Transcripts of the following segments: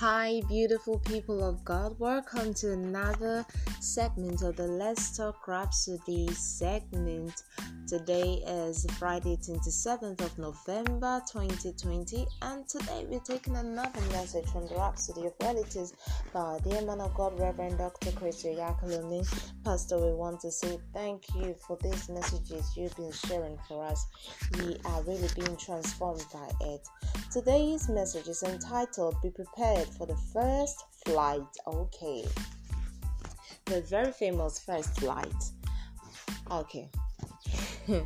Hi, beautiful people of God. Welcome to another segment of the Let's Talk Rhapsody segment. Today is Friday, 27th of November 2020, and today we're taking another message from the Rhapsody of Realities by dear man of God, Reverend Dr. Chris Oyakhilome. Pastor, we want to say thank you for these messages you've been sharing for us. We are really being transformed by it. Today's message is entitled Be Prepared for the first flight. Okay. The very famous first flight. Okay. Hmm.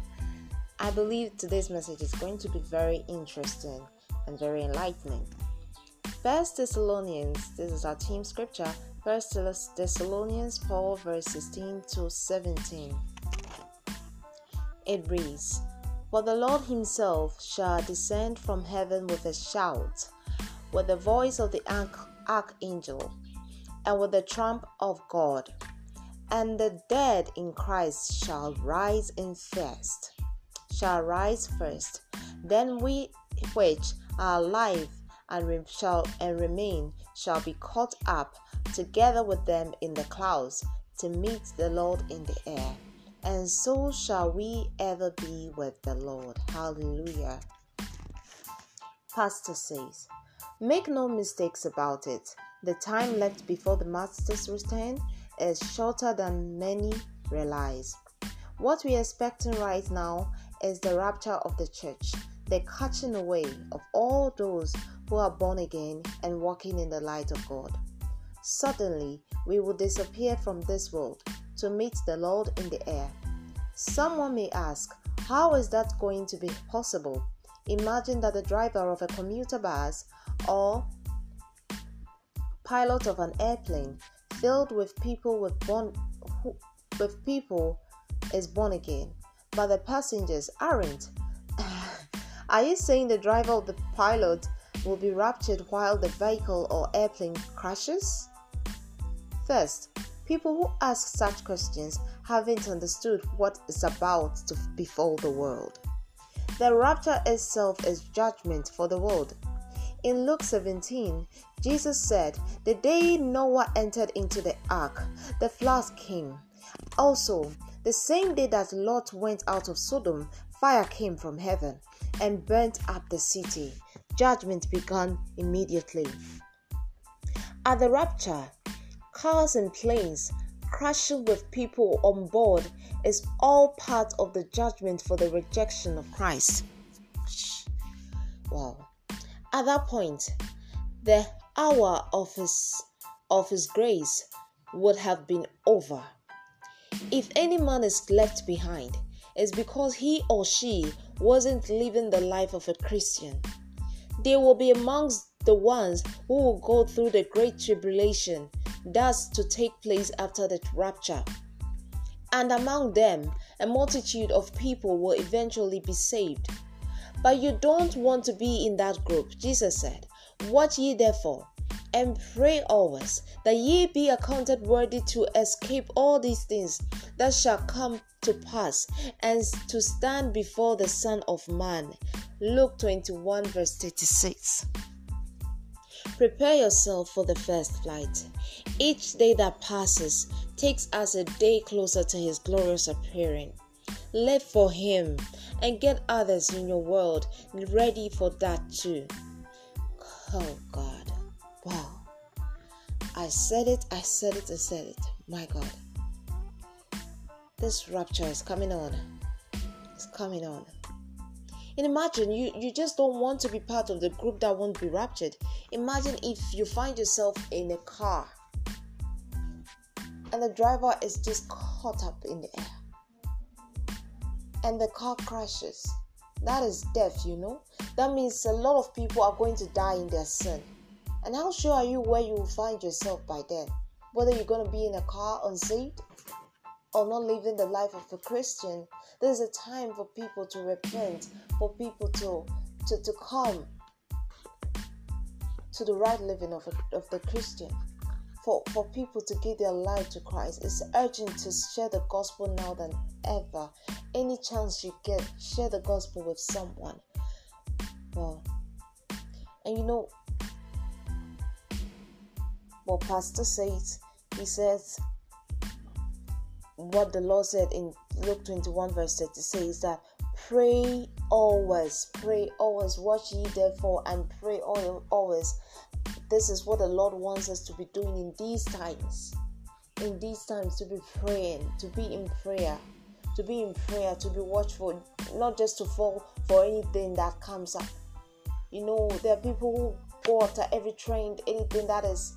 I believe today's message is going to be very interesting and very enlightening. First Thessalonians, this is our team scripture. First Thessalonians 4, verse 16 to 17. It reads, For the Lord himself shall descend from heaven with a shout, with the voice of the archangel and with the trump of God. And the dead in Christ shall rise in first, shall rise first. Then we which are alive and shall and remain shall be caught up together with them in the clouds to meet the Lord in the air. And so shall we ever be with the Lord. Hallelujah. Pastor says, Make no mistakes about it. The time left before the Master's return is shorter than many realize. What we are expecting right now is the rapture of the church, the catching away of all those who are born again and walking in the light of God. Suddenly, we will disappear from this world to meet the Lord in the air. Someone may ask, how is that going to be possible? Imagine that the driver of a commuter bus or pilot of an airplane filled with people with born who, with people is born again, but the passengers aren't. Are you saying the driver of the pilot will be raptured while the vehicle or airplane crashes? First, people who ask such questions haven't understood what is about to befall the world. The rapture itself is judgment for the world. In Luke 17, Jesus said, The day Noah entered into the ark, the floods came. Also, the same day that Lot went out of Sodom, fire came from heaven and burnt up the city. Judgment began immediately. At the rapture, cars and planes crashing with people on board is all part of the judgment for the rejection of Christ. Wow. At that point, the hour of his of his grace would have been over. If any man is left behind, it's because he or she wasn't living the life of a Christian. They will be amongst the ones who will go through the great tribulation that's to take place after the rapture. And among them, a multitude of people will eventually be saved. But you don't want to be in that group. Jesus said, Watch ye therefore, and pray always that ye be accounted worthy to escape all these things that shall come to pass and to stand before the Son of Man. Luke 21, verse 36. Prepare yourself for the first flight. Each day that passes takes us a day closer to His glorious appearing. Live for Him and get others in your world ready for that too. Oh God. Wow. I said it, I said it, I said it. My God. This rapture is coming on. It's coming on. And imagine you, you just don't want to be part of the group that won't be raptured. Imagine if you find yourself in a car and the driver is just caught up in the air and the car crashes. That is death, you know. That means a lot of people are going to die in their sin. And how sure are you where you will find yourself by then? Whether you're going to be in a car unsaved or not living the life of a Christian, there's a time for people to repent, for people to to, to come to the right living of, a, of the Christian, for, for people to give their life to Christ. It's urgent to share the gospel now than ever. Any chance you get, share the gospel with someone. Well, and you know, what Pastor says, he says, what the Lord said in Luke 21, verse 30 says that pray always, pray always, watch ye therefore, and pray always. This is what the Lord wants us to be doing in these times. In these times, to be praying, to be in prayer, to be in prayer, to be watchful, not just to fall for anything that comes up. You know, there are people who go after every trend, anything that is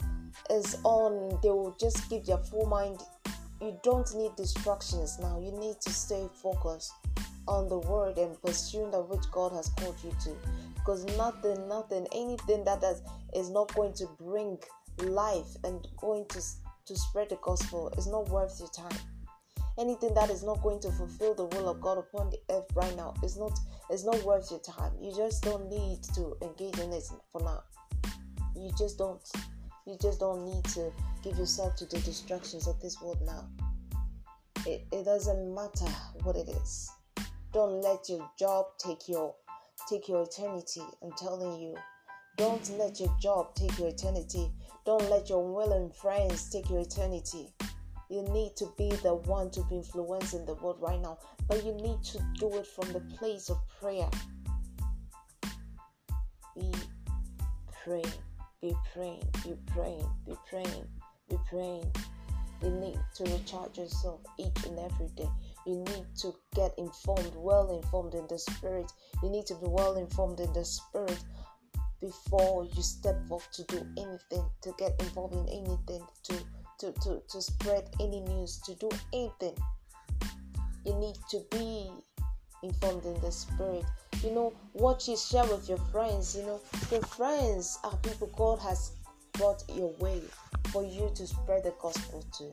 is on, they will just give their full mind you don't need distractions now. You need to stay focused on the word and pursuing that which God has called you to. Because nothing, nothing, anything that is, is not going to bring life and going to, to spread the gospel is not worth your time. Anything that is not going to fulfill the will of God upon the earth right now is not is not worth your time. You just don't need to engage in it for now. You just don't. You just don't need to give yourself to the distractions of this world now. It, it doesn't matter what it is. Don't let your job take your take your eternity. I'm telling you. Don't let your job take your eternity. Don't let your willing friends take your eternity. You need to be the one to be influencing the world right now, but you need to do it from the place of prayer. Be praying be praying, be praying, be praying, be praying. You need to recharge yourself each and every day. You need to get informed, well informed in the spirit. You need to be well informed in the spirit before you step off to do anything, to get involved in anything, to to, to, to spread any news, to do anything. You need to be informed in the spirit you know what you share with your friends you know your friends are people god has brought your way for you to spread the gospel to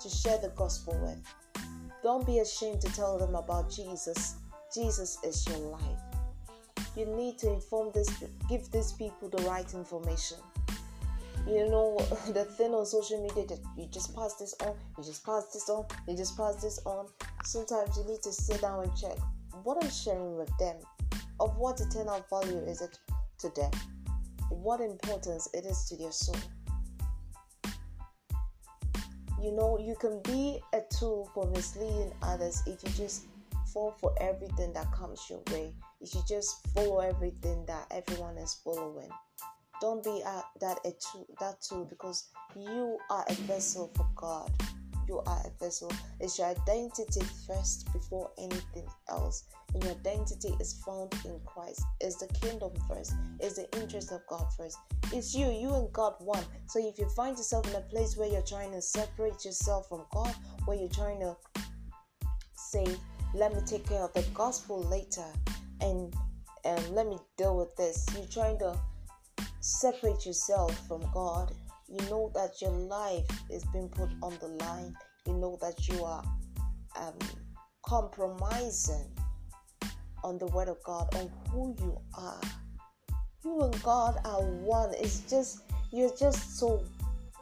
to share the gospel with don't be ashamed to tell them about jesus. Jesus is your life. You need to inform this give these people the right information. You know the thing on social media that you just pass this on you just pass this on you just pass this on. Sometimes you need to sit down and check what i'm sharing with them of what eternal value is it to them, what importance it is to their soul. You know, you can be a tool for misleading others if you just fall for everything that comes your way, if you just follow everything that everyone is following. Don't be that a tool, that tool because you are a vessel for God you are a vessel. It's your identity first before anything else. And your identity is found in Christ. It's the kingdom first. It's the interest of God first. It's you, you and God one. So if you find yourself in a place where you're trying to separate yourself from God, where you're trying to say, let me take care of the gospel later and and let me deal with this. You're trying to separate yourself from God you know that your life is being put on the line. You know that you are um, compromising on the word of god on who you are. You and god are one. It's just you're just so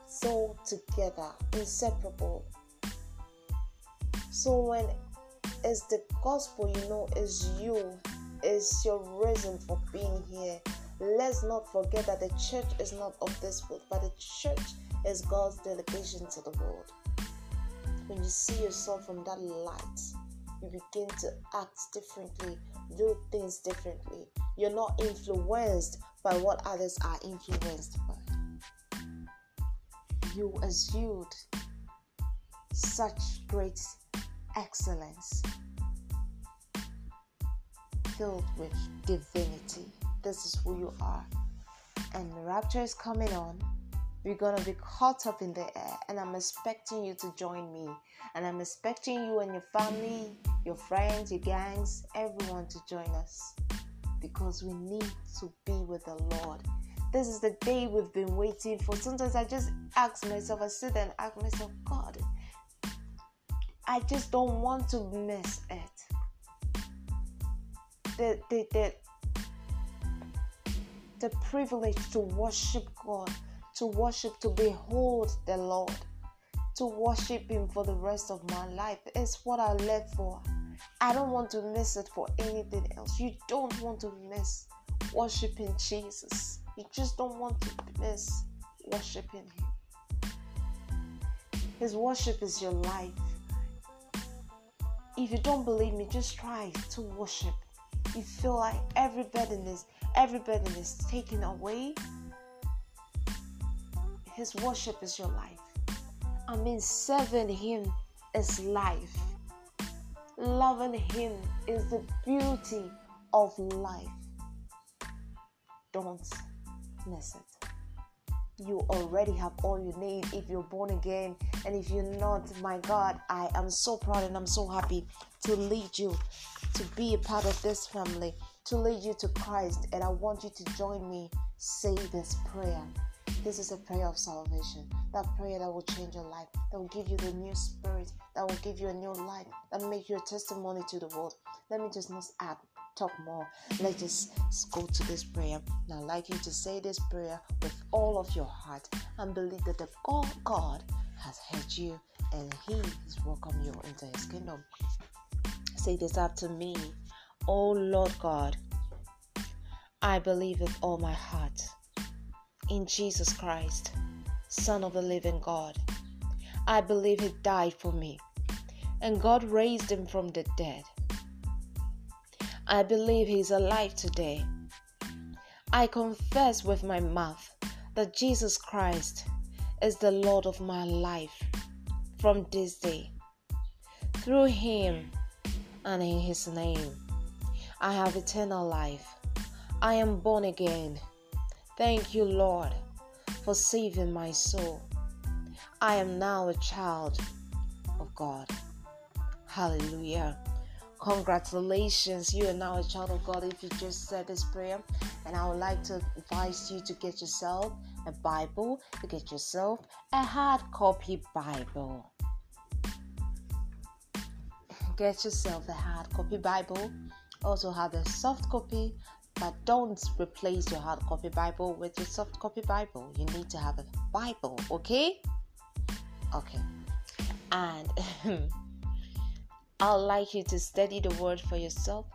so together inseparable. So when it's the gospel you know is you. Is your reason for being here let's not forget that the church is not of this world, but the church is God's delegation to the world. When you see yourself from that light, you begin to act differently, do things differently. You're not influenced by what others are influenced by. You exude such great excellence, filled with divinity this is who you are. And the rapture is coming on. We're gonna be caught up in the air, and I'm expecting you to join me. And I'm expecting you and your family, your friends, your gangs, everyone to join us because we need to be with the Lord. This is the day we've been waiting for. Sometimes I just ask myself, I sit and ask myself, God, I just don't want to miss it. The, the, the, the privilege to worship God, to worship, to behold the Lord, to worship Him for the rest of my life. It's what I live for. I don't want to miss it for anything else. You don't want to miss worshiping Jesus. You just don't want to miss worshiping Him. His worship is your life. If you don't believe me, just try to worship. You feel like every burden is every burden is taken away. His worship is your life. I mean, serving Him is life. Loving Him is the beauty of life. Don't miss it. You already have all you need if you're born again. And if you're not, my God, I am so proud and I'm so happy to lead you to be a part of this family, to lead you to Christ. And I want you to join me. Say this prayer. This is a prayer of salvation. That prayer that will change your life, that will give you the new spirit, that will give you a new life, that make you a testimony to the world. Let me just not add talk more. Let's just go to this prayer. Now, I'd like you to say this prayer with all of your heart and believe that the God, God has heard you and He has welcomed you into His kingdom. Say this after me. Oh Lord God, I believe with all my heart in Jesus Christ, Son of the living God. I believe He died for me, and God raised Him from the dead. I believe He's alive today. I confess with my mouth that Jesus Christ is the Lord of my life from this day. Through Him and in His name, I have eternal life. I am born again. Thank you, Lord, for saving my soul. I am now a child of God. Hallelujah. Congratulations, you are now a child of God if you just said this prayer. And I would like to advise you to get yourself a Bible, to get yourself a hard copy Bible. Get yourself a hard copy Bible. Also have a soft copy, but don't replace your hard copy Bible with your soft copy Bible. You need to have a Bible, okay? Okay. And I'd like you to study the word for yourself.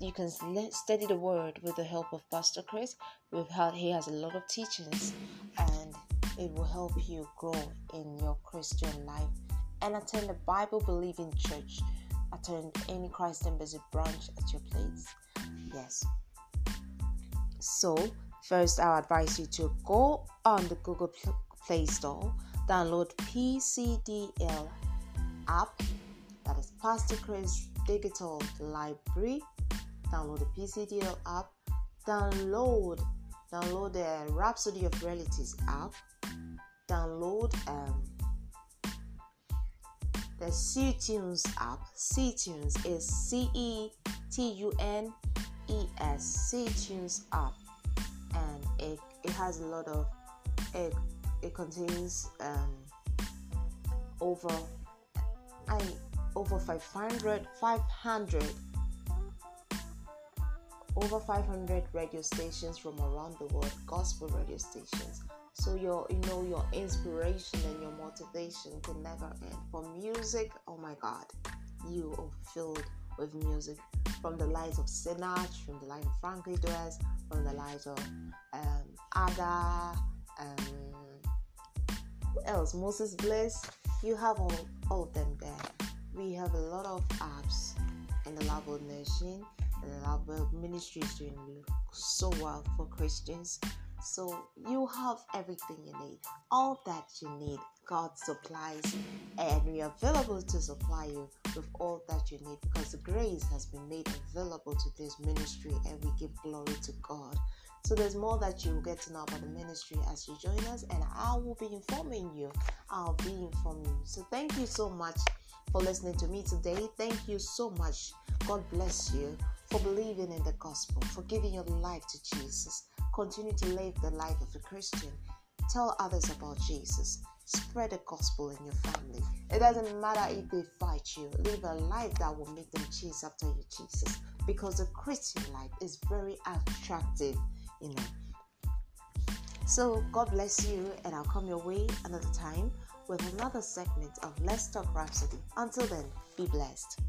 You can study the word with the help of Pastor Chris. We've had he has a lot of teachings, and it will help you grow in your Christian life. And attend a Bible believing church. Attend any Christ Embassy branch at your place. Yes. So first, I'll advise you to go on the Google Play Store, download PCDL app that is Pastor Chris Digital Library. Download the PCDL app. Download download the Rhapsody of Realities app. Download um, the C Tunes app. C Tunes is C E T U N E S. Tunes app, and it it has a lot of it. It contains um, over I over 500 500 over 500 radio stations from around the world gospel radio stations so your you know your inspiration and your motivation can never end for music oh my god you are filled with music from the lives of Sinach, from the life of Frank Edwards, from the lives of um, Ada, um, who else? Moses Bliss. You have all, all of them there we have a lot of apps in the lab of nursing and the of ministry is doing so well for Christians. So you have everything you need, all that you need. God supplies, and we are available to supply you with all that you need because the grace has been made available to this ministry, and we give glory to God. So there's more that you will get to know about the ministry as you join us, and I will be informing you. I'll be informing you. So thank you so much for listening to me today. Thank you so much. God bless you for believing in the gospel, for giving your life to Jesus. Continue to live the life of a Christian. Tell others about Jesus. Spread the gospel in your family. It doesn't matter if they fight you. Live a life that will make them chase after you, Jesus. Because the Christian life is very attractive, you know. So God bless you, and I'll come your way another time with another segment of Let's Talk Rhapsody. Until then, be blessed.